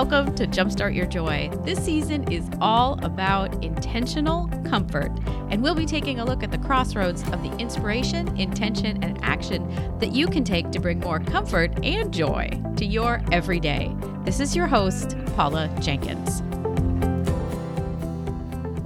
Welcome to Jumpstart Your Joy. This season is all about intentional comfort, and we'll be taking a look at the crossroads of the inspiration, intention, and action that you can take to bring more comfort and joy to your everyday. This is your host, Paula Jenkins.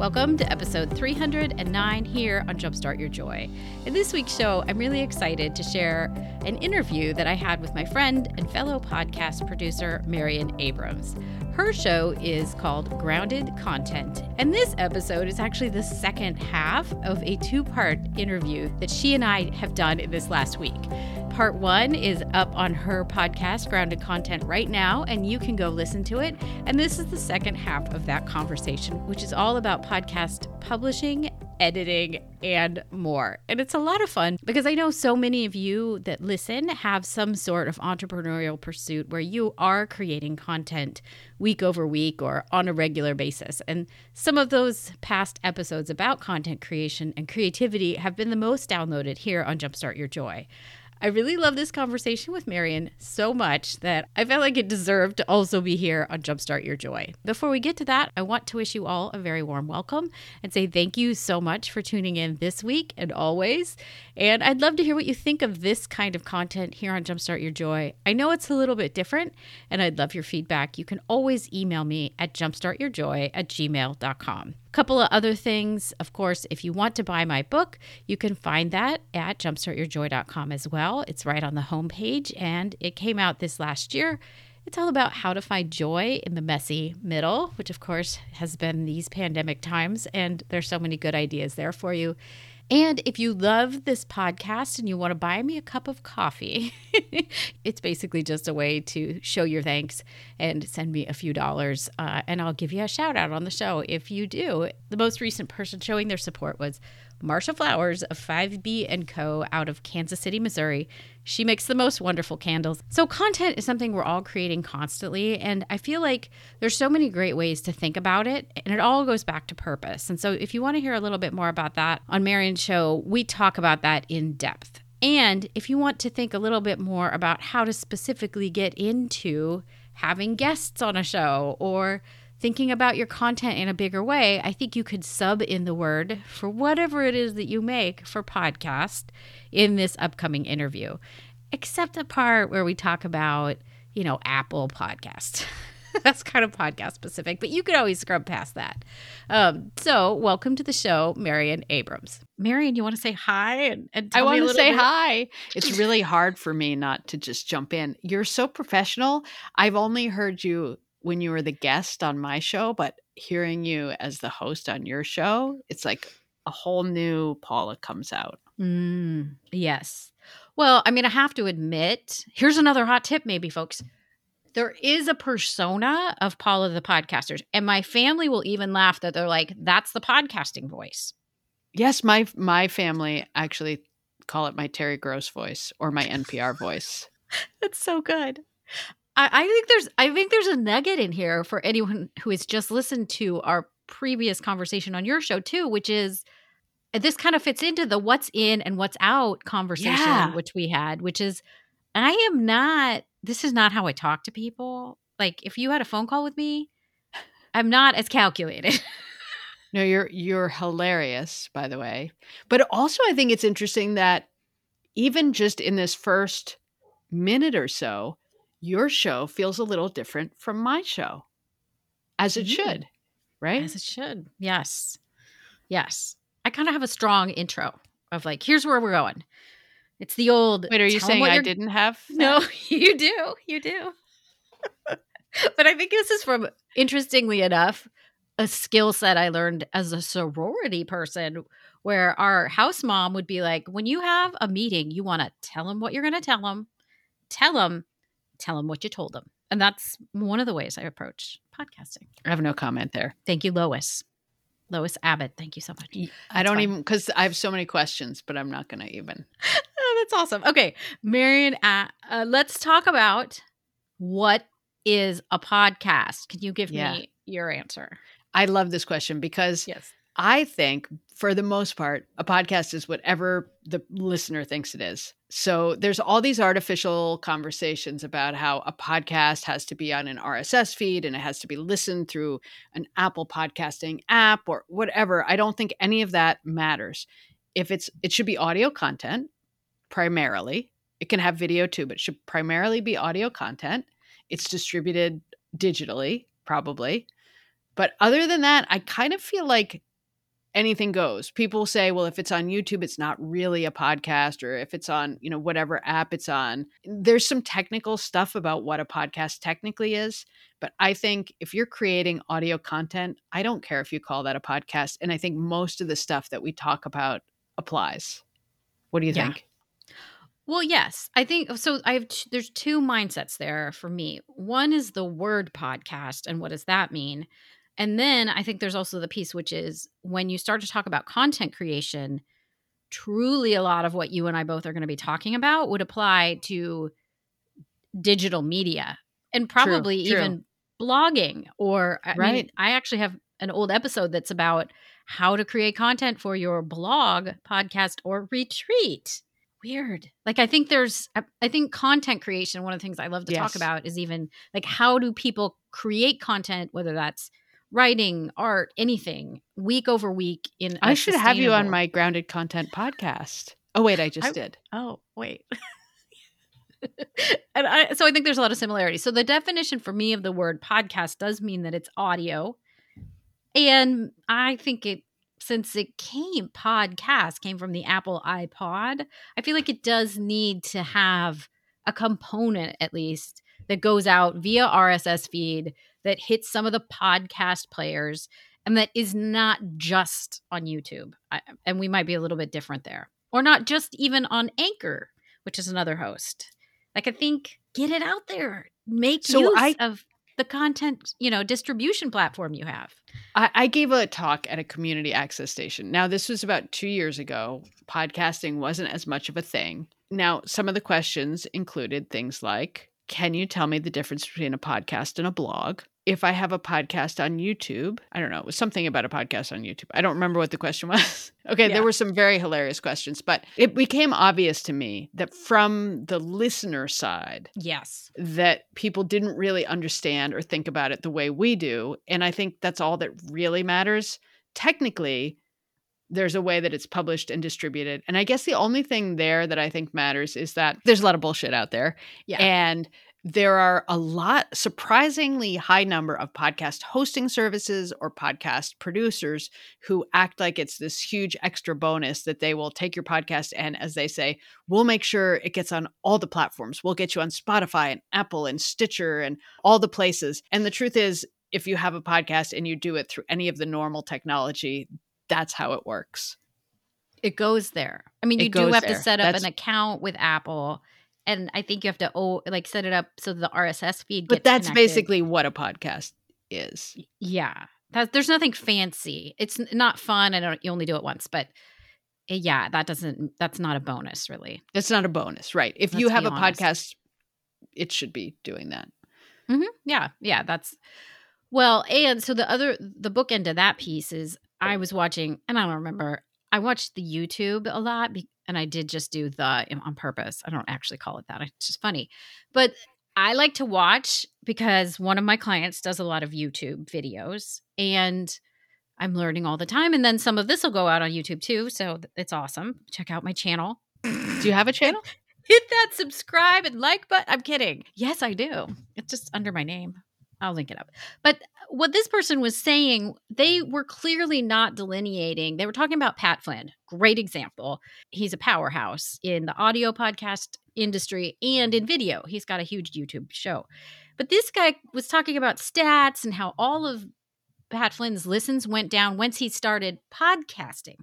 Welcome to episode 309 here on Jumpstart Your Joy. In this week's show, I'm really excited to share an interview that I had with my friend and fellow podcast producer, Marion Abrams. Her show is called Grounded Content, and this episode is actually the second half of a two part interview that she and I have done in this last week. Part one is up on her podcast, Grounded Content, right now, and you can go listen to it. And this is the second half of that conversation, which is all about podcast publishing, editing, and more. And it's a lot of fun because I know so many of you that listen have some sort of entrepreneurial pursuit where you are creating content week over week or on a regular basis. And some of those past episodes about content creation and creativity have been the most downloaded here on Jumpstart Your Joy. I really love this conversation with Marion so much that I felt like it deserved to also be here on Jumpstart Your Joy. Before we get to that, I want to wish you all a very warm welcome and say thank you so much for tuning in this week and always. And I'd love to hear what you think of this kind of content here on Jumpstart Your Joy. I know it's a little bit different, and I'd love your feedback. You can always email me at jumpstartyourjoy at gmail.com couple of other things of course if you want to buy my book you can find that at jumpstartyourjoy.com as well. It's right on the homepage and it came out this last year. It's all about how to find joy in the messy middle which of course has been these pandemic times and there's so many good ideas there for you and if you love this podcast and you want to buy me a cup of coffee, it's basically just a way to show your thanks and send me a few dollars. Uh, and I'll give you a shout out on the show if you do. The most recent person showing their support was Marsha Flowers of 5B and Co out of Kansas City, Missouri. She makes the most wonderful candles. So content is something we're all creating constantly and I feel like there's so many great ways to think about it and it all goes back to purpose. And so if you want to hear a little bit more about that on Marion's show, we talk about that in depth. And if you want to think a little bit more about how to specifically get into having guests on a show or thinking about your content in a bigger way, I think you could sub in the word for whatever it is that you make for podcast in this upcoming interview, except the part where we talk about, you know, Apple podcast. That's kind of podcast specific, but you could always scrub past that. Um, so, welcome to the show, Marion Abrams. Marion, you want to say hi? And, and I want to say bit? hi. It's really hard for me not to just jump in. You're so professional. I've only heard you when you were the guest on my show, but hearing you as the host on your show, it's like a whole new Paula comes out. Mm, yes. Well, I mean, I have to admit, here's another hot tip, maybe, folks. There is a persona of Paula the podcasters, and my family will even laugh that they're like, "That's the podcasting voice." Yes, my my family actually call it my Terry Gross voice or my NPR voice. That's so good. I, I think there's I think there's a nugget in here for anyone who has just listened to our previous conversation on your show too, which is uh, this kind of fits into the what's in and what's out conversation yeah. which we had, which is I am not this is not how I talk to people. Like if you had a phone call with me, I'm not as calculated. no, you're you're hilarious, by the way. But also I think it's interesting that even just in this first minute or so, your show feels a little different from my show, as it mm-hmm. should, right? As it should. Yes. Yes. I kind of have a strong intro of like, here's where we're going. It's the old. Wait, are you saying I didn't have? That? No, you do. You do. but I think this is from, interestingly enough, a skill set I learned as a sorority person where our house mom would be like, when you have a meeting, you want to tell them what you're going to tell them, tell them tell them what you told them. And that's one of the ways I approach podcasting. I have no comment there. Thank you, Lois. Lois Abbott, thank you so much. That's I don't fine. even because I have so many questions, but I'm not going to even. oh, that's awesome. Okay, Marion, uh, uh, let's talk about what is a podcast. Can you give yeah. me your answer? I love this question because yes. I think for the most part, a podcast is whatever the listener thinks it is. So there's all these artificial conversations about how a podcast has to be on an RSS feed and it has to be listened through an Apple podcasting app or whatever. I don't think any of that matters. If it's it should be audio content primarily. It can have video too, but it should primarily be audio content. It's distributed digitally, probably. But other than that, I kind of feel like anything goes. People say, well, if it's on YouTube, it's not really a podcast, or if it's on, you know, whatever app it's on. There's some technical stuff about what a podcast technically is. But I think if you're creating audio content, I don't care if you call that a podcast. And I think most of the stuff that we talk about applies. What do you yeah. think? Well, yes. I think so. I have t- there's two mindsets there for me. One is the word podcast and what does that mean? And then I think there's also the piece which is when you start to talk about content creation, truly a lot of what you and I both are going to be talking about would apply to digital media and probably true, even true. blogging or I right. Mean, I actually have an old episode that's about how to create content for your blog, podcast or retreat. Weird. Like I think there's I think content creation one of the things I love to yes. talk about is even like how do people create content whether that's writing, art, anything, week over week. In I should have you on my grounded content podcast. Oh wait, I just I, did. Oh wait. and I, so I think there's a lot of similarities. So the definition for me of the word podcast does mean that it's audio, and I think it since it came podcast came from the Apple iPod. I feel like it does need to have a component at least that goes out via RSS feed that hits some of the podcast players and that is not just on YouTube. I, and we might be a little bit different there. Or not just even on Anchor, which is another host. Like I think get it out there. Make so use I, of the content, you know, distribution platform you have. I, I gave a talk at a community access station. Now, this was about two years ago. Podcasting wasn't as much of a thing. Now, some of the questions included things like Can you tell me the difference between a podcast and a blog? If I have a podcast on YouTube, I don't know, it was something about a podcast on YouTube. I don't remember what the question was. okay, yeah. there were some very hilarious questions, but it became obvious to me that from the listener side, yes, that people didn't really understand or think about it the way we do, and I think that's all that really matters. Technically, there's a way that it's published and distributed. And I guess the only thing there that I think matters is that there's a lot of bullshit out there. Yeah. And there are a lot surprisingly high number of podcast hosting services or podcast producers who act like it's this huge extra bonus that they will take your podcast and as they say we'll make sure it gets on all the platforms. We'll get you on spotify and apple and stitcher and all the places. And the truth is if you have a podcast and you do it through any of the normal technology that's how it works. It goes there. I mean you do have there. to set up that's, an account with apple and I think you have to oh like set it up so the RSS feed. But that's connected. basically what a podcast is. Yeah, that, there's nothing fancy. It's not fun, and you only do it once. But eh, yeah, that doesn't. That's not a bonus, really. It's not a bonus, right? If Let's you have a honest. podcast, it should be doing that. Mm-hmm. Yeah, yeah. That's well, and so the other the book end of that piece is I was watching, and I don't remember. I watched the YouTube a lot and I did just do the on purpose. I don't actually call it that. It's just funny. But I like to watch because one of my clients does a lot of YouTube videos and I'm learning all the time. And then some of this will go out on YouTube too. So it's awesome. Check out my channel. Do you have a channel? Hit that subscribe and like button. I'm kidding. Yes, I do. It's just under my name. I'll link it up. But uh, what this person was saying, they were clearly not delineating. They were talking about Pat Flynn, great example. He's a powerhouse in the audio podcast industry and in video. He's got a huge YouTube show. But this guy was talking about stats and how all of Pat Flynn's listens went down once he started podcasting,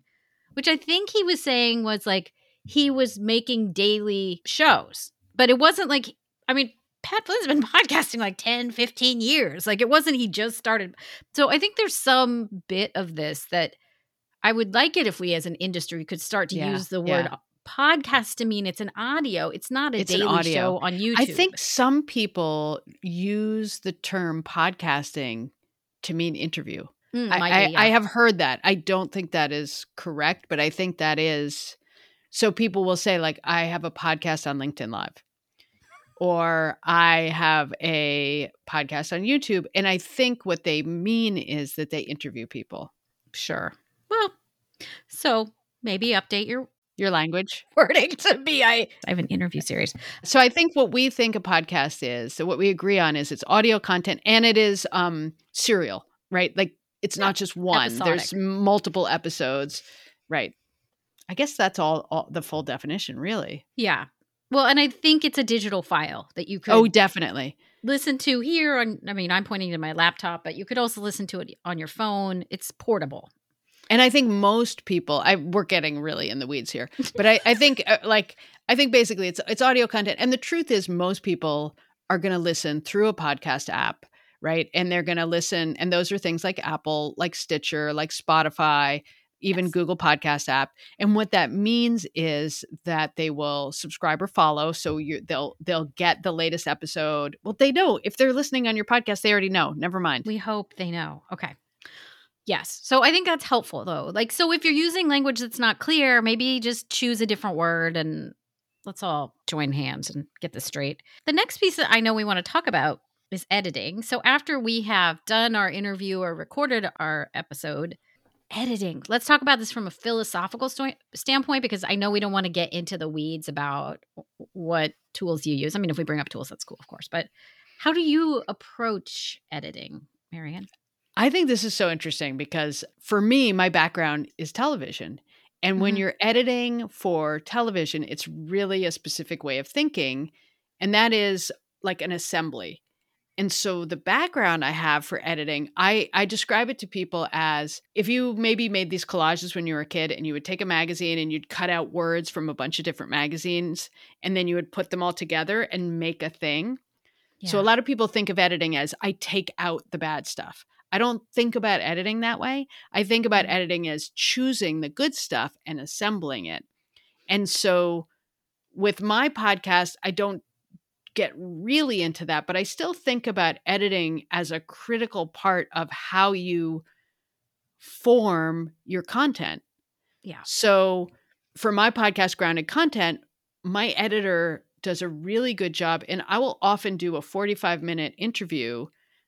which I think he was saying was like he was making daily shows. But it wasn't like, I mean, Pat Flynn's been podcasting like 10, 15 years. Like it wasn't he just started. So I think there's some bit of this that I would like it if we as an industry could start to yeah, use the word yeah. podcast to mean it's an audio. It's not a it's daily show on YouTube. I think some people use the term podcasting to mean interview. Mm, I, be, yeah. I have heard that. I don't think that is correct, but I think that is. So people will say, like, I have a podcast on LinkedIn Live, or I have a podcast on YouTube. And I think what they mean is that they interview people. Sure. Well, so maybe update your Your language. wording to be I, I have an interview series. So I think what we think a podcast is, so what we agree on is it's audio content and it is um serial, right? Like it's Yeah, not just one. There's multiple episodes. Right. I guess that's all, all the full definition, really. Yeah. Well, and I think it's a digital file that you could Oh, definitely. listen to here on I mean, I'm pointing to my laptop, but you could also listen to it on your phone. It's portable. And I think most people, I we're getting really in the weeds here, but I, I think uh, like I think basically it's it's audio content, and the truth is most people are going to listen through a podcast app, right? And they're going to listen, and those are things like Apple, like Stitcher, like Spotify, even Yes. Google Podcast app. And what that means is that they will subscribe or follow, so you they'll they'll get the latest episode. Well, they know if they're listening on your podcast, they already know. Never mind. We hope they know. Okay. Yes. So I think that's helpful though. Like, so if you're using language that's not clear, maybe just choose a different word and let's all join hands and get this straight. The next piece that I know we want to talk about is editing. So after we have done our interview or recorded our episode, editing. Let's talk about this from a philosophical sto- standpoint because I know we don't want to get into the weeds about what tools you use. I mean, if we bring up tools, that's cool, of course. But how do you approach editing, Marion? I think this is so interesting because for me, my background is television. And when Mhm. you're editing for television, it's really a specific way of thinking. And that is like an assembly. And so the background I have for editing, I, I describe it to people as if you maybe made these collages when you were a kid and you would take a magazine and you'd cut out words from a bunch of different magazines and then you would put them all together and make a thing. So a lot of people think of editing as I take out the bad stuff. I don't think about editing that way. I think about Mhm. editing as choosing the good stuff and assembling it. And so with my podcast, I don't get really into that, but I still think about editing as a critical part of how you form your content. Yeah. So for my podcast, Grounded Content, my editor does a really good job. And I will often do a 45 minute interview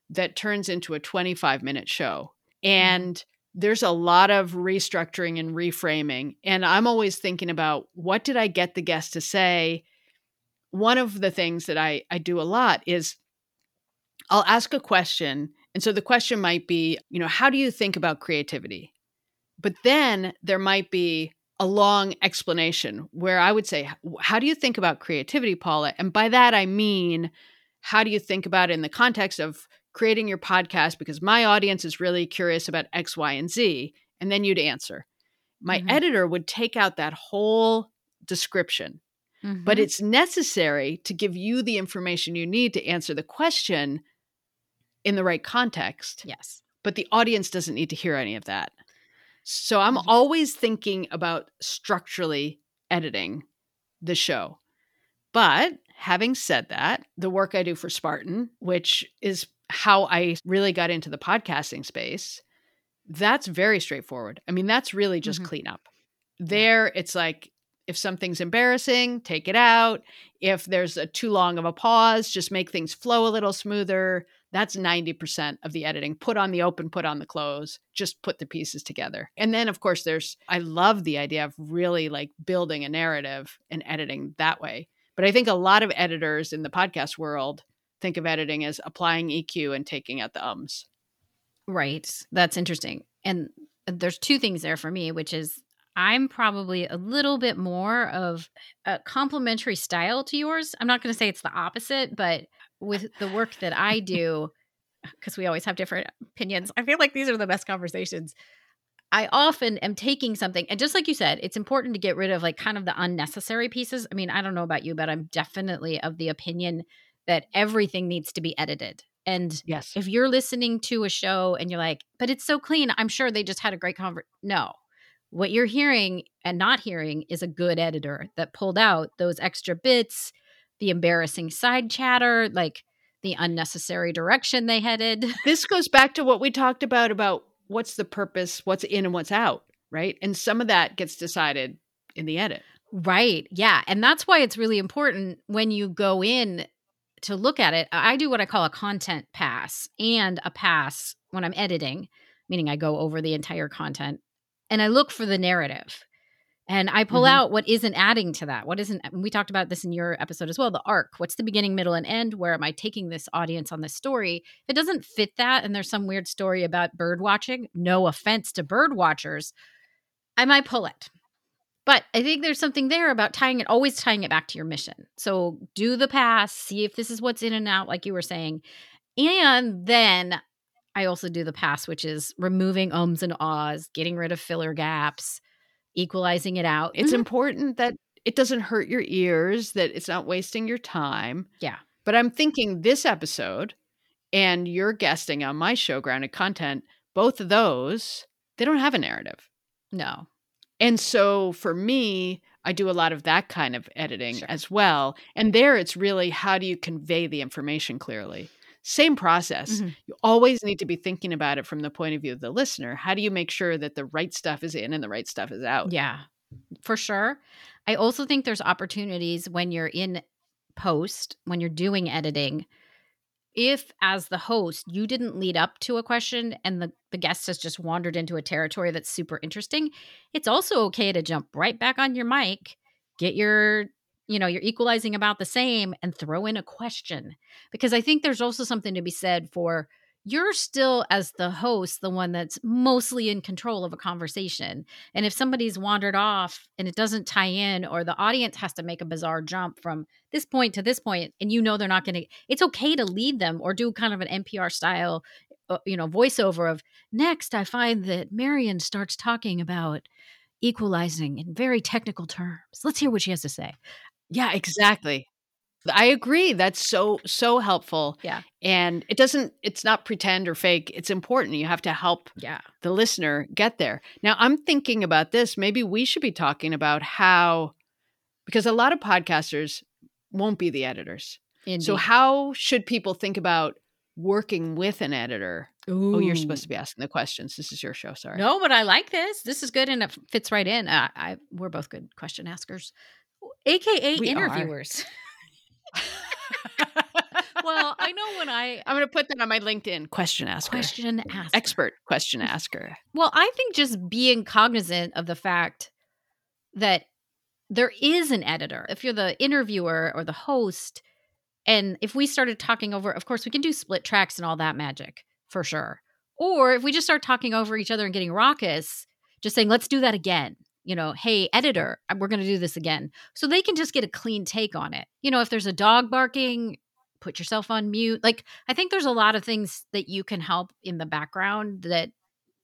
that turns into a 25 minute show. Mm-hmm. And there's a lot of restructuring and reframing. And I'm always thinking about what did I get the guest to say? One of the things that I, I do a lot is I'll ask a question. And so the question might be, you know, how do you think about creativity? But then there might be a long explanation where I would say, How do you think about creativity, Paula? And by that, I mean, how do you think about it in the context of creating your podcast? Because my audience is really curious about X, Y, and Z. And then you'd answer. My Mhm. editor would take out that whole description, but Mhm. it's necessary to give you the information you need to answer the question in the right context yes. but the audience doesn't need to hear any of that. So I'm Yes. always thinking about structurally editing the show. But having said that, the work I do for Spartan, which is how I really got into the podcasting space, that's very straightforward. I mean, that's really just Mhm. cleanup. There, it's like if something's embarrassing, take it out. If there's a too long of a pause, just make things flow a little smoother. That's 90% of the editing. Put on the open, put on the close, just put the pieces together. And then, of course, there's, I love the idea of really like building a narrative and editing that way. But I think a lot of editors in the podcast world think of editing as applying EQ and taking out the ums. Right. That's interesting. And there's two things there for me, which is I'm probably a little bit more of a complementary style to yours. I'm not going to say it's the opposite, but with the work that I do, because we always have different opinions, I feel like these are the best conversations. I often am taking something, and just like you said, it's important to get rid of like kind of the unnecessary pieces. I mean, I don't know about you, but I'm definitely of the opinion that everything needs to be edited. And Yes. if you're listening to a show and you're like, but it's so clean, I'm sure they just had a great conversation. No, what you're hearing and not hearing is a good editor that pulled out those extra bits, the embarrassing side chatter, like the unnecessary direction they headed. this goes back to what we talked about about what's the purpose, what's in and what's out, right? And some of that gets decided in the edit. Right. Yeah. And that's why it's really important when you go in to look at it. I do what I call a content pass and a pass when I'm editing, meaning I go over the entire content and I look for the narrative. And I pull Mhm. out what isn't adding to that. What isn't, we talked about this in your episode as well the arc. What's the beginning, middle, and end? Where am I taking this audience on this story? If it doesn't fit that and there's some weird story about bird watching, no offense to bird watchers, I might pull it. But I think there's something there about tying it, always tying it back to your mission. So do the pass, see if this is what's in and out, like you were saying. And then I also do the pass, which is removing ums and ahs, getting rid of filler gaps, equalizing it out. It's Mhm. important that it doesn't hurt your ears, that it's not wasting your time. Yeah. But I'm thinking this episode and you're guesting on my show, Grounded Content, both of those, they don't have a narrative. no. And so for me, I do a lot of that kind of editing Sure. as well. And there it's really how do you convey the information clearly? Same process. Mhm. You always need to be thinking about it from the point of view of the listener. How do you make sure that the right stuff is in and the right stuff is out? Yeah, for sure. I also think there's opportunities when you're in post, when you're doing editing. If, as the host, you didn't lead up to a question and the, the guest has just wandered into a territory that's super interesting, it's also okay to jump right back on your mic, get your, you know, you're equalizing about the same and throw in a question. Because I think there's also something to be said for you're still, as the host, the one that's mostly in control of a conversation. And if somebody's wandered off and it doesn't tie in, or the audience has to make a bizarre jump from this point to this point, and you know they're not going to, it's okay to lead them or do kind of an NPR style, uh, you know, voiceover of next. I find that Marion starts talking about equalizing in very technical terms. Let's hear what she has to say. Yeah, exactly. I agree. That's so so helpful. Yeah. And it doesn't it's not pretend or fake. It's important. You have to help Yeah. the listener get there. Now, I'm thinking about this. Maybe we should be talking about how because a lot of podcasters won't be the editors. So how should people think about working with an editor? Oh, you're supposed to be asking the questions. This is your show, sorry. No, but I like this. This is good and it fits right in. Uh, I we're both good question askers, aka We interviewers. well, I know when I I'm going to put that on my LinkedIn question asker. question asker. Expert question asker. Well, I think just being cognizant of the fact that there is an editor. If you're the interviewer or the host, and if we started talking over, of course, we can do split tracks and all that magic for sure. Or if we just start talking over each other and getting raucous, just saying, let's do that again. You know, hey, editor, uh, we're going to do this again. So they can just get a clean take on it. You know, if there's a dog barking, put yourself on mute. Like, I think there's a lot of things that you can help in the background that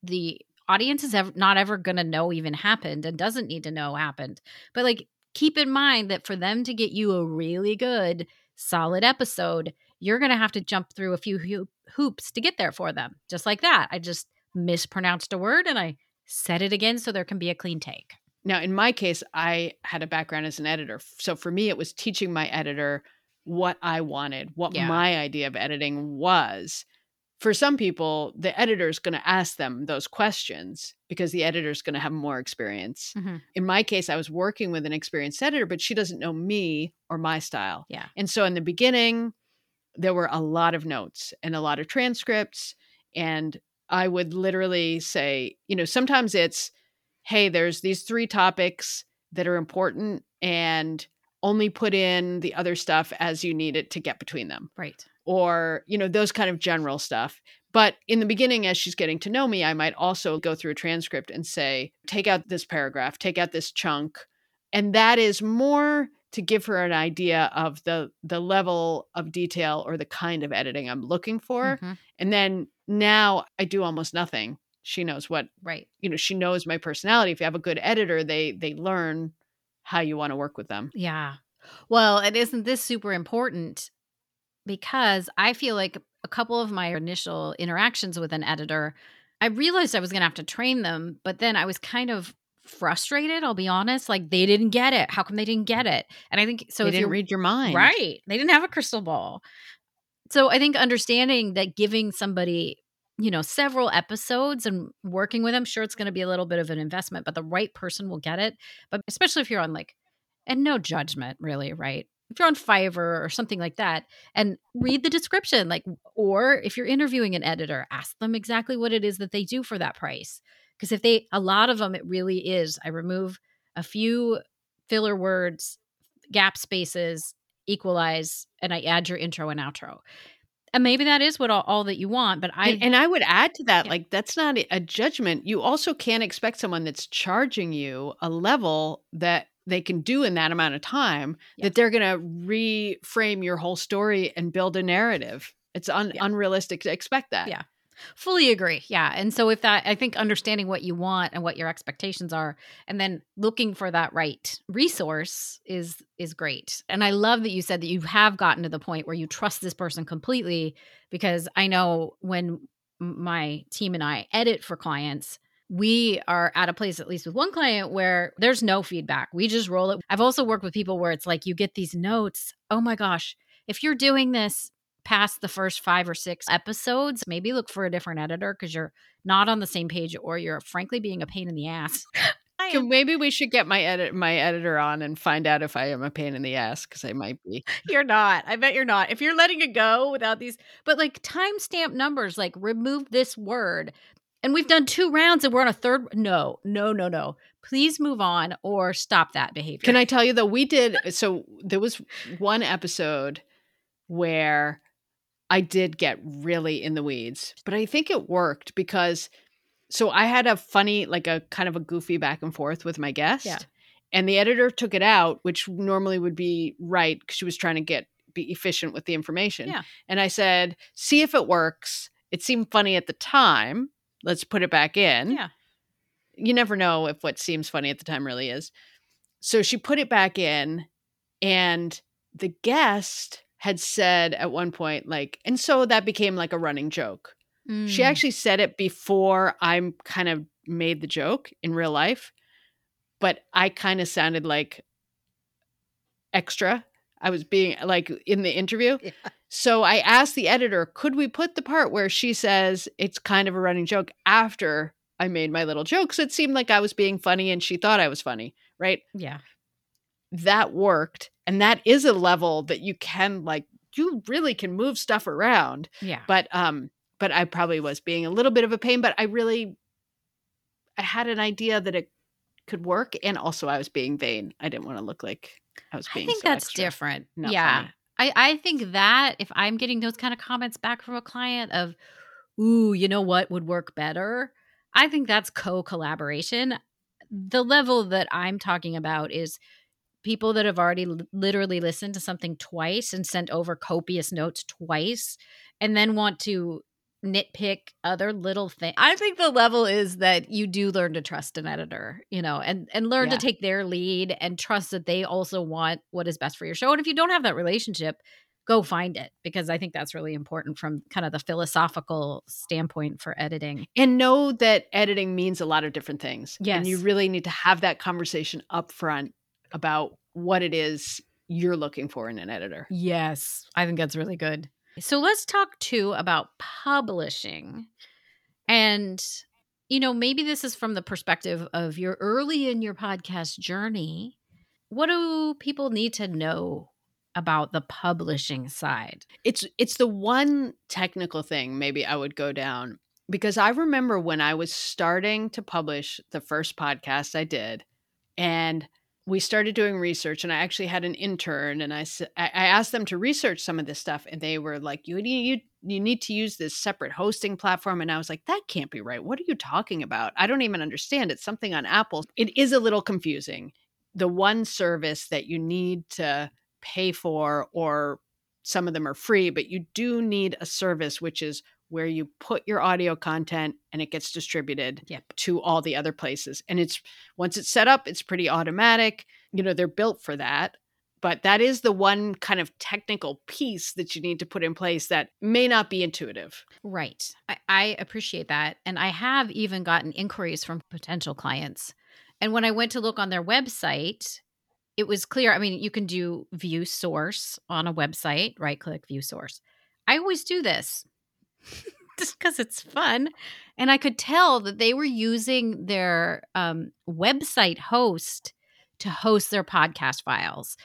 the audience is ever not ever going to know even happened and doesn't need to know happened. But like keep in mind that for them to get you a really good solid episode, you're going to have to jump through a few hoop- hoops to get there for them. Just like that. I just mispronounced a word and I said it again so there can be a clean take. Now, in my case, I had a background as an editor. So for me, it was teaching my editor what I wanted, what Yeah. my idea of editing was. For some people, the editor is going to ask them those questions because the editor is going to have more experience. Mhm. In my case, I was working with an experienced editor, but she doesn't know me or my style. Yeah. And so in the beginning, there were a lot of notes and a lot of transcripts. And I would literally say, you know, sometimes it's, hey, there's these three topics that are important and only put in the other stuff as you need it to get between them Right. or you know those kind of general stuff but in the beginning as she's getting to know me i might also go through a transcript and say take out this paragraph take out this chunk and that is more to give her an idea of the the level of detail or the kind of editing i'm looking for Mhm. and then now i do almost nothing she knows what Right. you know she knows my personality if you have a good editor they they learn how you want to work with them Yeah. Well, and isn't this super important? Because I feel like a couple of my initial interactions with an editor, I realized I was going to have to train them, but then I was kind of frustrated, I'll be honest. Like they didn't get it. How come they didn't get it? And I think so. they if didn't read your mind Right. They didn't have a crystal ball. So I think understanding that giving somebody you know, several episodes and working with them, sure, it's going to be a little bit of an investment, but the right person will get it. But especially if you're on like, and no judgment really, right? If you're on Fiverr or something like that, and read the description, like, or if you're interviewing an editor, ask them exactly what it is that they do for that price. Because if they, a lot of them, it really is, I remove a few filler words, gap spaces, equalize, and I add your intro and outro and maybe that is what all, all, that you want but i and, and i would add to that yeah. like that's not a judgment you also can't expect someone that's charging you a level that they can do in that amount of time yeah. that they're going to reframe your whole story and build a narrative it's un- yeah. unrealistic to expect that yeah Fully agree. Yeah. And so if that I think understanding what you want and what your expectations are and then looking for that right resource is is great. And I love that you said that you have gotten to the point where you trust this person completely because I know when my team and I edit for clients, we are at a place at least with one client where there's no feedback. We just roll it. I've also worked with people where it's like you get these notes, "Oh my gosh, if you're doing this past the first five or six episodes, maybe look for a different editor because you're not on the same page or you're frankly being a pain in the ass. maybe we should get my edit my editor on and find out if I am a pain in the ass because I might be. You're not. I bet you're not. If you're letting it go without these, but like timestamp numbers, like remove this word. And we've done two rounds and we're on a third. No, no, no, no. Please move on or stop that behavior. Can I tell you though? We did. So there was one episode where I did get really in the weeds, but I think it worked because so I had a funny, like a kind of a goofy back and forth with my guest. Yeah. And the editor took it out, which normally would be right because she was trying to get be efficient with the information. Yeah. And I said, see if it works. It seemed funny at the time. Let's put it back in. Yeah. You never know if what seems funny at the time really is. So she put it back in, and the guest had said at one point, like, and so that became like a running joke. Mm. She actually said it before I kind of made the joke in real life, but I kind of sounded like extra. I was being like in the interview. Yeah. So I asked the editor, could we put the part where she says it's kind of a running joke after I made my little jokes? It seemed like I was being funny and she thought I was funny, right? Yeah. That worked and that is a level that you can like you really can move stuff around yeah. but um but i probably was being a little bit of a pain but i really i had an idea that it could work and also i was being vain. I didn't want to look like i was being i think so that's extra. different. yeah. I, I think that if i'm getting those kind of comments back from a client of ooh you know what would work better? I think that's co-collaboration. The level that i'm talking about is people that have already l- literally listened to something twice and sent over copious notes twice and then want to nitpick other little things. I think the level is that you do learn to trust an editor, you know, and and learn yeah. to take their lead and trust that they also want what is best for your show. And if you don't have that relationship, go find it because I think that's really important from kind of the philosophical standpoint for editing. And know that editing means a lot of different things. Yes. And you really need to have that conversation up front about what it is you're looking for in an editor. Yes, I think that's really good. So let's talk too about publishing. And, you know, maybe this is from the perspective of you're early in your podcast journey. What do people need to know about the publishing side? It's it's the one technical thing maybe I would go down because I remember when I was starting to publish the first podcast I did and we started doing research and i actually had an intern and i i asked them to research some of this stuff and they were like you need you, you need to use this separate hosting platform and i was like that can't be right. What are you talking about? I don't even understand. It's something on apple. It is a little confusing. The one service that you need to pay for or some of them are free but you do need a service which is where you put your audio content and it gets distributed yep. to all the other places. And it's once it's set up, it's pretty automatic. You know, they're built for that. But that is the one kind of technical piece that you need to put in place that may not be intuitive. Right. I, I appreciate that. And I have even gotten inquiries from potential clients. And when I went to look on their website, it was clear. I mean, you can do view source on a website, right click view source. I always do this just because it's fun. And I could tell that they were using their um, website host to host their podcast files.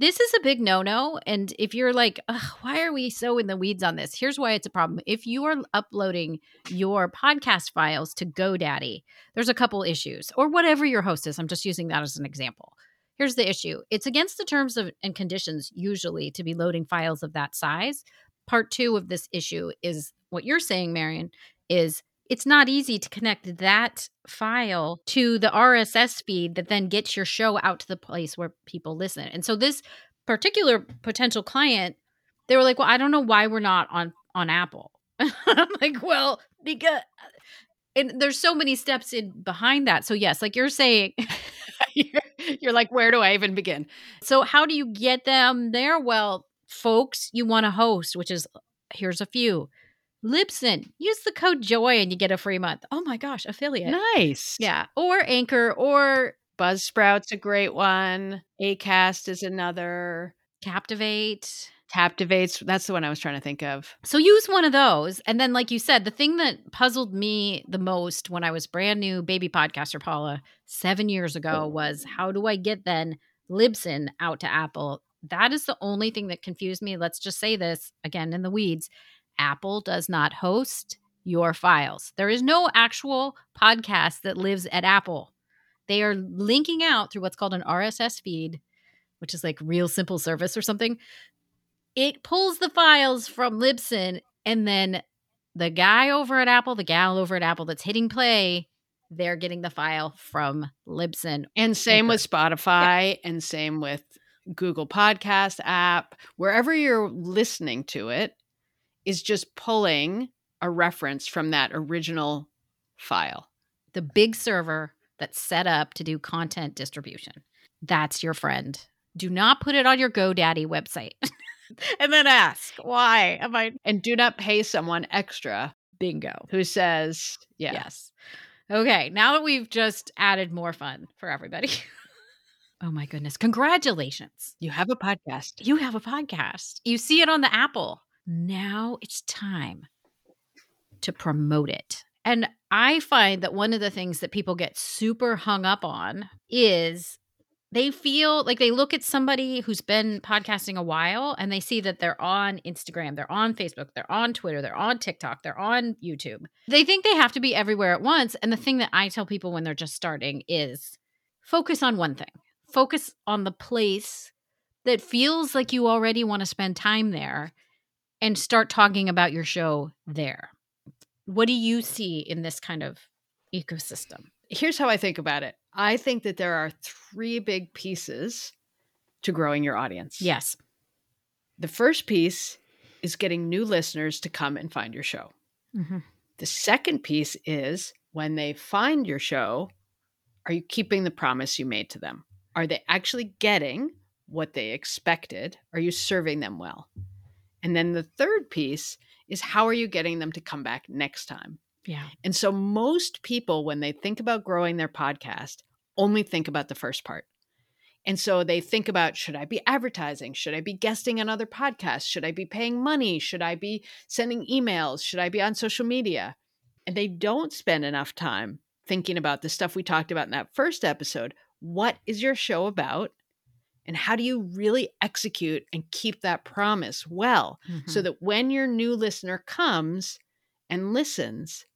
This is a big no no. And if you're like, why are we so in the weeds on this? Here's why it's a problem. If you are uploading your podcast files to GoDaddy, there's a couple issues, or whatever your host is. I'm just using that as an example. Here's the issue it's against the terms of, and conditions, usually, to be loading files of that size. Part two of this issue is what you're saying, Marion, is it's not easy to connect that file to the RSS feed that then gets your show out to the place where people listen. And so this particular potential client, they were like, "Well, I don't know why we're not on on Apple." I'm like, "Well, because and there's so many steps in behind that." So yes, like you're saying, you're, you're like, "Where do I even begin?" So how do you get them there? Well, folks, you want to host, which is here's a few Libsyn. Use the code JOY and you get a free month. Oh my gosh, affiliate. Nice. Yeah. Or Anchor or Buzzsprout's a great one. Acast is another. Captivate. Captivates. That's the one I was trying to think of. So use one of those. And then, like you said, the thing that puzzled me the most when I was brand new baby podcaster, Paula, seven years ago was how do I get then Libsyn out to Apple? That is the only thing that confused me. Let's just say this again in the weeds. Apple does not host your files. There is no actual podcast that lives at Apple. They are linking out through what's called an RSS feed, which is like real simple service or something. It pulls the files from Libsyn and then the guy over at Apple, the gal over at Apple that's hitting play, they're getting the file from Libsyn. And same with Spotify yeah. and same with Google Podcast app, wherever you're listening to it, is just pulling a reference from that original file. The big server that's set up to do content distribution. That's your friend. Do not put it on your GoDaddy website. and then ask, why am I? And do not pay someone extra. Bingo. Who says, yeah. yes. Okay, now that we've just added more fun for everybody. oh my goodness. Congratulations. You have a podcast. You have a podcast. You see it on the Apple now it's time to promote it. And I find that one of the things that people get super hung up on is they feel like they look at somebody who's been podcasting a while and they see that they're on Instagram, they're on Facebook, they're on Twitter, they're on TikTok, they're on YouTube. They think they have to be everywhere at once. And the thing that I tell people when they're just starting is focus on one thing, focus on the place that feels like you already want to spend time there and start talking about your show there. What do you see in this kind of ecosystem? Here's how I think about it I think that there are three big pieces to growing your audience. Yes. The first piece is getting new listeners to come and find your show. Mm-hmm. The second piece is when they find your show, are you keeping the promise you made to them? Are they actually getting what they expected? Are you serving them well? And then the third piece is how are you getting them to come back next time? Yeah. And so most people, when they think about growing their podcast, only think about the first part. And so they think about should I be advertising? Should I be guesting on other podcasts? Should I be paying money? Should I be sending emails? Should I be on social media? And they don't spend enough time thinking about the stuff we talked about in that first episode. What is your show about? and how do you really execute and keep that promise well mm-hmm. so that when your new listener comes and listens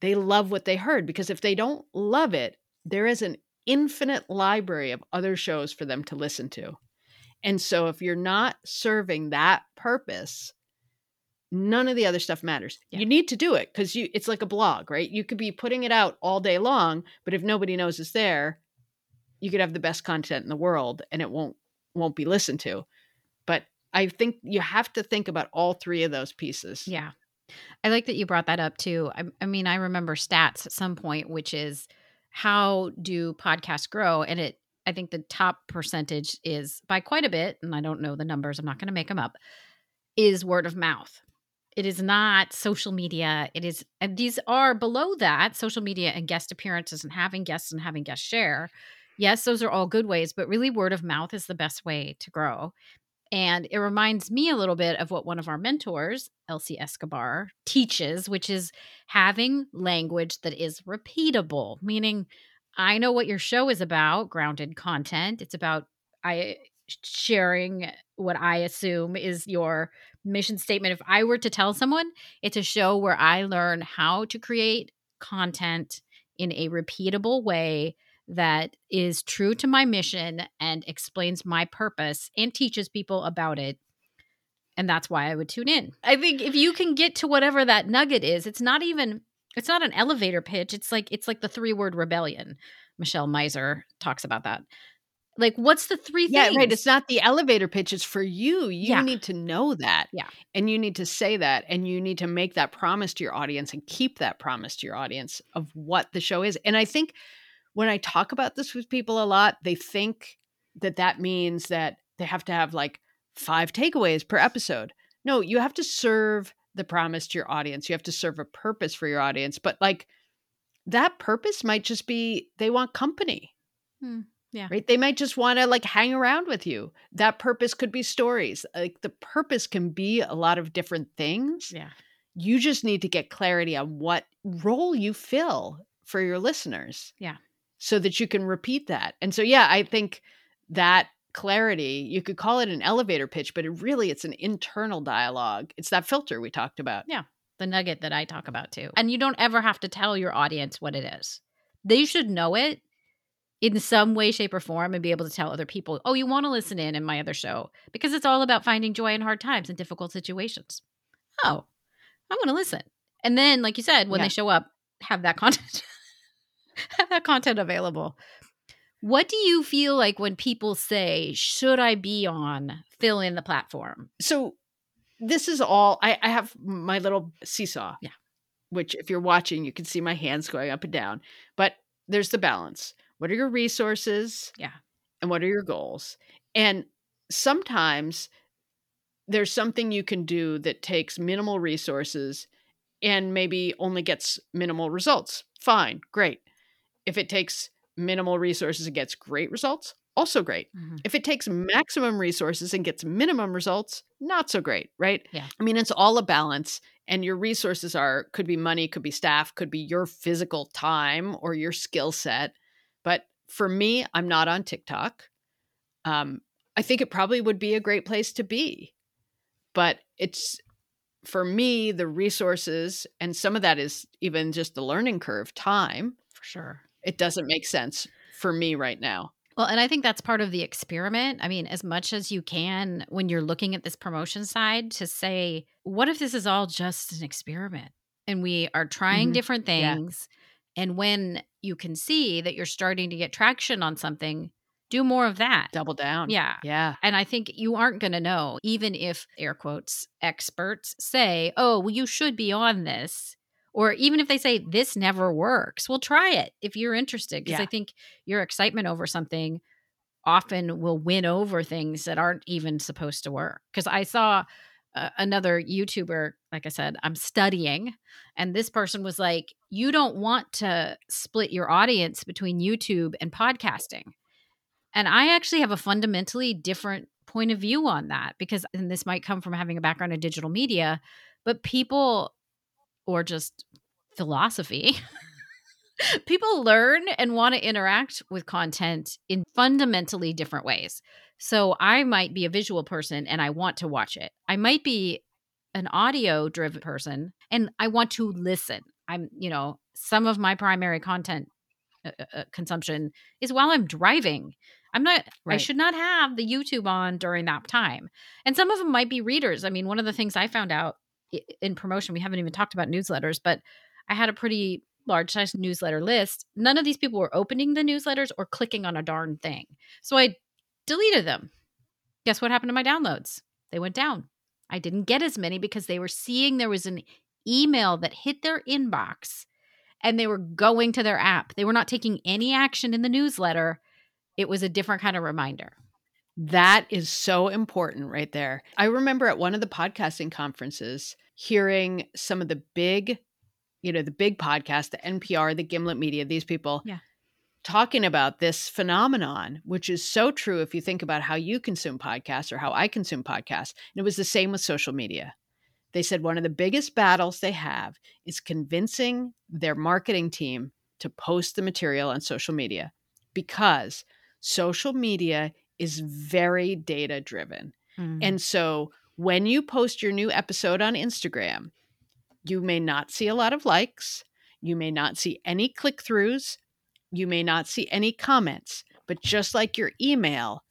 they love what they heard because if they don't love it there is an infinite library of other shows for them to listen to and so if you're not serving that purpose none of the other stuff matters yeah. you need to do it because you it's like a blog right you could be putting it out all day long but if nobody knows it's there you could have the best content in the world and it won't won't be listened to. But i think you have to think about all three of those pieces. Yeah. I like that you brought that up too. I, I mean i remember stats at some point which is how do podcasts grow? And it i think the top percentage is by quite a bit and i don't know the numbers i'm not going to make them up is word of mouth. It is not social media. It is and these are below that social media and guest appearances and having guests and having guests share yes, those are all good ways, but really word of mouth is the best way to grow. And it reminds me a little bit of what one of our mentors, Elsie Escobar, teaches, which is having language that is repeatable, meaning I know what your show is about, grounded content. It's about I sharing what I assume is your mission statement. If I were to tell someone, it's a show where I learn how to create content in a repeatable way that is true to my mission and explains my purpose and teaches people about it. And that's why I would tune in. I think if you can get to whatever that nugget is, it's not even it's not an elevator pitch. It's like it's like the three word rebellion. Michelle Mazur talks about that. Like, what's the three yeah, things? right. It's not the elevator pitch. It's for you. You Yeah. need to know that. Yeah. And you need to say that. And you need to make that promise to your audience and keep that promise to your audience of what the show is. And I think when I talk about this with people a lot, they think that that means that they have to have like five takeaways per episode. No, you have to serve the promise to your audience. You have to serve a purpose for your audience. But like that purpose might just be they want company hmm, Yeah. right they might just want to like hang around with you that purpose could be stories like the purpose can be a lot of different things yeah. you just need to get clarity on what role you fill for your listeners Yeah. So that you can repeat that and so yeah i think that clarity you could call it an elevator pitch but it really it's an internal dialogue it's that filter we talked about Yeah. The nugget that I talk about too. And you don't ever have to tell your audience what it is. They should know it in some way, shape, or form and be able to tell other people, oh, you want to listen in in my other show because it's all about finding joy in hard times and difficult situations. Oh, I want to listen. And then, like you said, when Yeah. they show up, have that content, have that content available. What do you feel like when people say, should I be on fill in the platform? so this is all I, I have my little seesaw Yeah. which if you're watching you can see my hands going up and down but there's the balance what are your resources Yeah. and what are your goals and sometimes there's something you can do that takes minimal resources and maybe only gets minimal results fine great if it takes minimal resources and gets great results also great if it takes maximum resources and gets minimum results, not so great, right? Yeah. I mean, it's all a balance. And your resources are could be money, could be staff, could be your physical time or your skill set. But for me, I'm not on TikTok. Um, I think it probably would be a great place to be. But it's for me, the resources, and some of that is even just the learning curve, time. For sure. It doesn't make sense for me right now. Well, and I think that's part of the experiment. I mean, as much as you can when you're looking at this promotion side to say, what if this is all just an experiment and we are trying Mhm. different Yeah. things? And when you can see that you're starting to get traction on something, do more of that. Double down. Yeah. Yeah. And I think you aren't going to know, even if air quotes experts say, oh, well, you should be on this. Or even if they say this never works, well, try it if you're interested. Because Yeah. I think your excitement over something often will win over things that aren't even supposed to work. Because I saw uh, another YouTuber, like I said, I'm studying, and this person was like, you don't want to split your audience between YouTube and podcasting. And I actually have a fundamentally different point of view on that because, and this might come from having a background in digital media, but people, or just philosophy, people learn and want to interact with content in fundamentally different ways. So I might be a visual person and I want to watch it. I might be an audio driven person and I want to listen. I'm, you know, some of my primary content uh, uh, consumption is while I'm driving. I'm not, I should not have the YouTube on during that time. And some of them might be readers. I mean, one of the things I found out in promotion, we haven't even talked about newsletters, but I had a pretty large size newsletter list. None of these people were opening the newsletters or clicking on a darn thing. So I deleted them. Guess what happened to my downloads? They went down. I didn't get as many because they were seeing there was an email that hit their inbox and they were going to their app. They were not taking any action in the newsletter. It was a different kind of reminder. That is so important right there. I remember at one of the podcasting conferences hearing some of the big, you know, the big podcasts, the NPR, the Gimlet Media, these people. Yeah. talking about this phenomenon, which is so true if you think about how you consume podcasts or how I consume podcasts. And it was the same with social media. They said one of the biggest battles they have is convincing their marketing team to post the material on social media because social media is very data driven. Mm. And so when you post your new episode on Instagram, you may not see a lot of likes. You may not see any click throughs. You may not see any comments. But just like your email,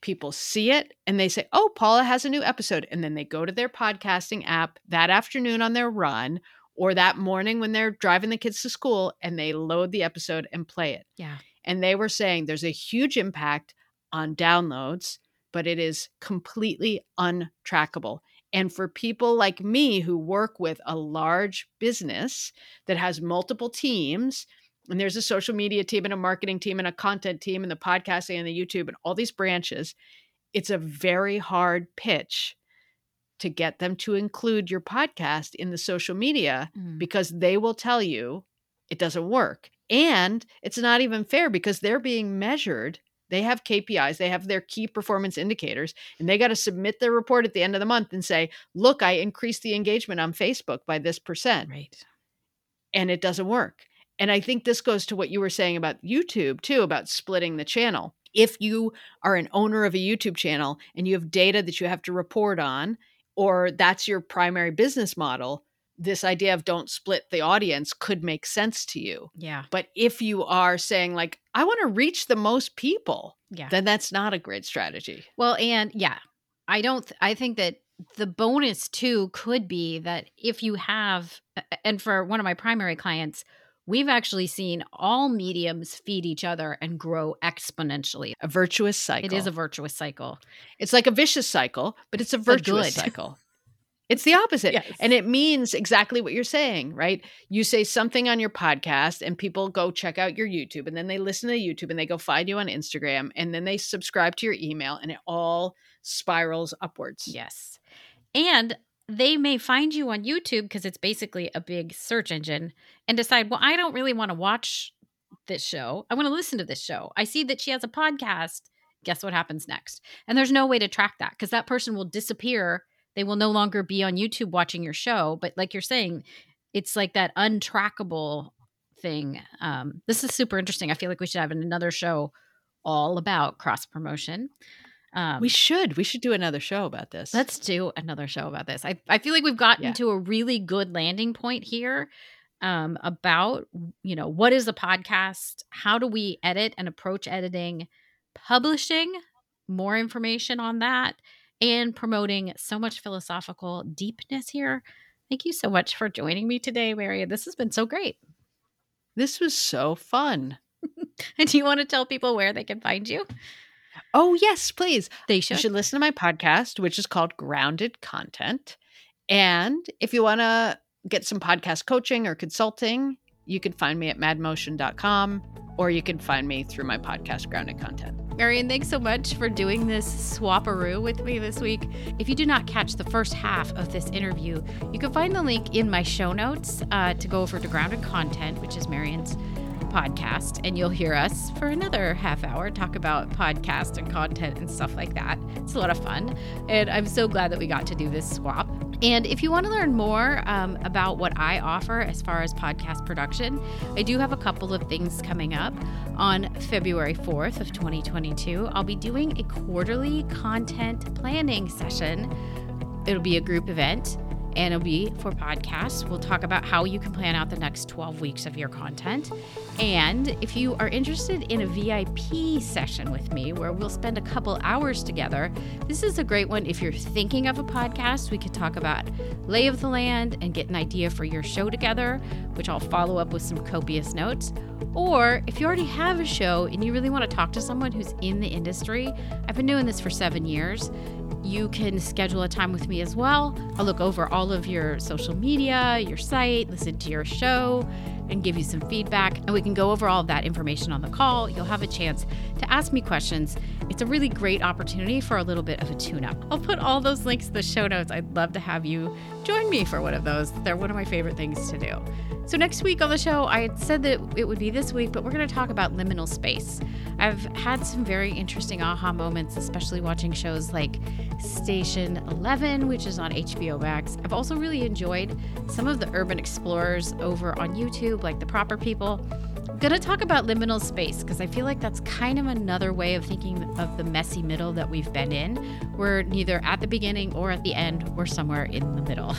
people see it and they say, Oh, Paula has a new episode. And then they go to their podcasting app that afternoon on their run or that morning when they're driving the kids to school and they load the episode and play it. Yeah. And they were saying there's a huge impact on downloads, but it is completely untrackable. And for people like me who work with a large business that has multiple teams, and there's a social media team and a marketing team and a content team and the podcasting and the YouTube and all these branches, it's a very hard pitch to get them to include your podcast in the social media mm. because they will tell you it doesn't work. And it's not even fair because they're being measured. They have KPIs, they have their key performance indicators, and they got to submit their report at the end of the month and say, look, I increased the engagement on Facebook by this percent. Right. And it doesn't work. And I think this goes to what you were saying about YouTube too, about splitting the channel. If you are an owner of a YouTube channel and you have data that you have to report on, or that's your primary business model, this idea of don't split the audience could make sense to you. Yeah. But if you are saying, like, I want to reach the most people, yeah. then that's not a great strategy. Well, and yeah, I don't, th- I think that the bonus too could be that if you have, and for one of my primary clients, we've actually seen all mediums feed each other and grow exponentially. A virtuous cycle. It is a virtuous cycle. It's like a vicious cycle, but it's a virtuous cycle. It's the opposite. Yes. And it means exactly what you're saying, right? You say something on your podcast and people go check out your YouTube and then they listen to YouTube and they go find you on Instagram and then they subscribe to your email and it all spirals upwards. Yes. And they may find you on YouTube because it's basically a big search engine and decide, well, I don't really want to watch this show. I want to listen to this show. I see that she has a podcast. Guess what happens next? And there's no way to track that because that person will disappear. They will no longer be on YouTube watching your show. But like you're saying, it's like that untrackable thing. Um, this is super interesting. I feel like we should have another show all about cross promotion. Um, we should. We should do another show about this. Let's do another show about this. I, I feel like we've gotten yeah. to a really good landing point here um, about, you know, what is a podcast? How do we edit and approach editing? Publishing more information on that and promoting so much philosophical deepness here. Thank you so much for joining me today, Marion. This has been so great. This was so fun. and do you want to tell people where they can find you? Oh, yes, please. They should. You should listen to my podcast, which is called Grounded Content. And if you want to get some podcast coaching or consulting, you can find me at madmotion.com or you can find me through my podcast, Grounded Content. Marion, thanks so much for doing this swaparoo with me this week. If you did not catch the first half of this interview, you can find the link in my show notes uh, to go over to Grounded Content, which is Marion's podcast, and you'll hear us for another half hour talk about podcast and content and stuff like that. It's a lot of fun. And I'm so glad that we got to do this swap. And if you want to learn more um, about what I offer as far as podcast production, I do have a couple of things coming up. On February 4th of 2022, I'll be doing a quarterly content planning session. It'll be a group event and it'll be for podcasts. We'll talk about how you can plan out the next 12 weeks of your content. And if you are interested in a VIP session with me where we'll spend a couple hours together, this is a great one if you're thinking of a podcast. We could talk about lay of the land and get an idea for your show together, which I'll follow up with some copious notes. Or if you already have a show and you really want to talk to someone who's in the industry, I've been doing this for seven years you can schedule a time with me as well. I'll look over all of your social media, your site, listen to your show, and give you some feedback. And we can go over all of that information on the call. You'll have a chance to ask me questions. It's a really great opportunity for a little bit of a tune up. I'll put all those links in the show notes. I'd love to have you join me for one of those. They're one of my favorite things to do. So, next week on the show, I had said that it would be this week, but we're going to talk about liminal space. I've had some very interesting aha moments, especially watching shows like Station 11, which is on HBO Max. I've also really enjoyed some of the urban explorers over on YouTube, like The Proper People. Going to talk about liminal space because I feel like that's kind of another way of thinking of the messy middle that we've been in. We're neither at the beginning or at the end, we're somewhere in the middle.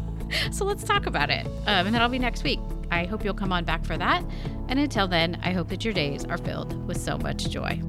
so let's talk about it. Um, and that'll be next week. I hope you'll come on back for that. And until then, I hope that your days are filled with so much joy.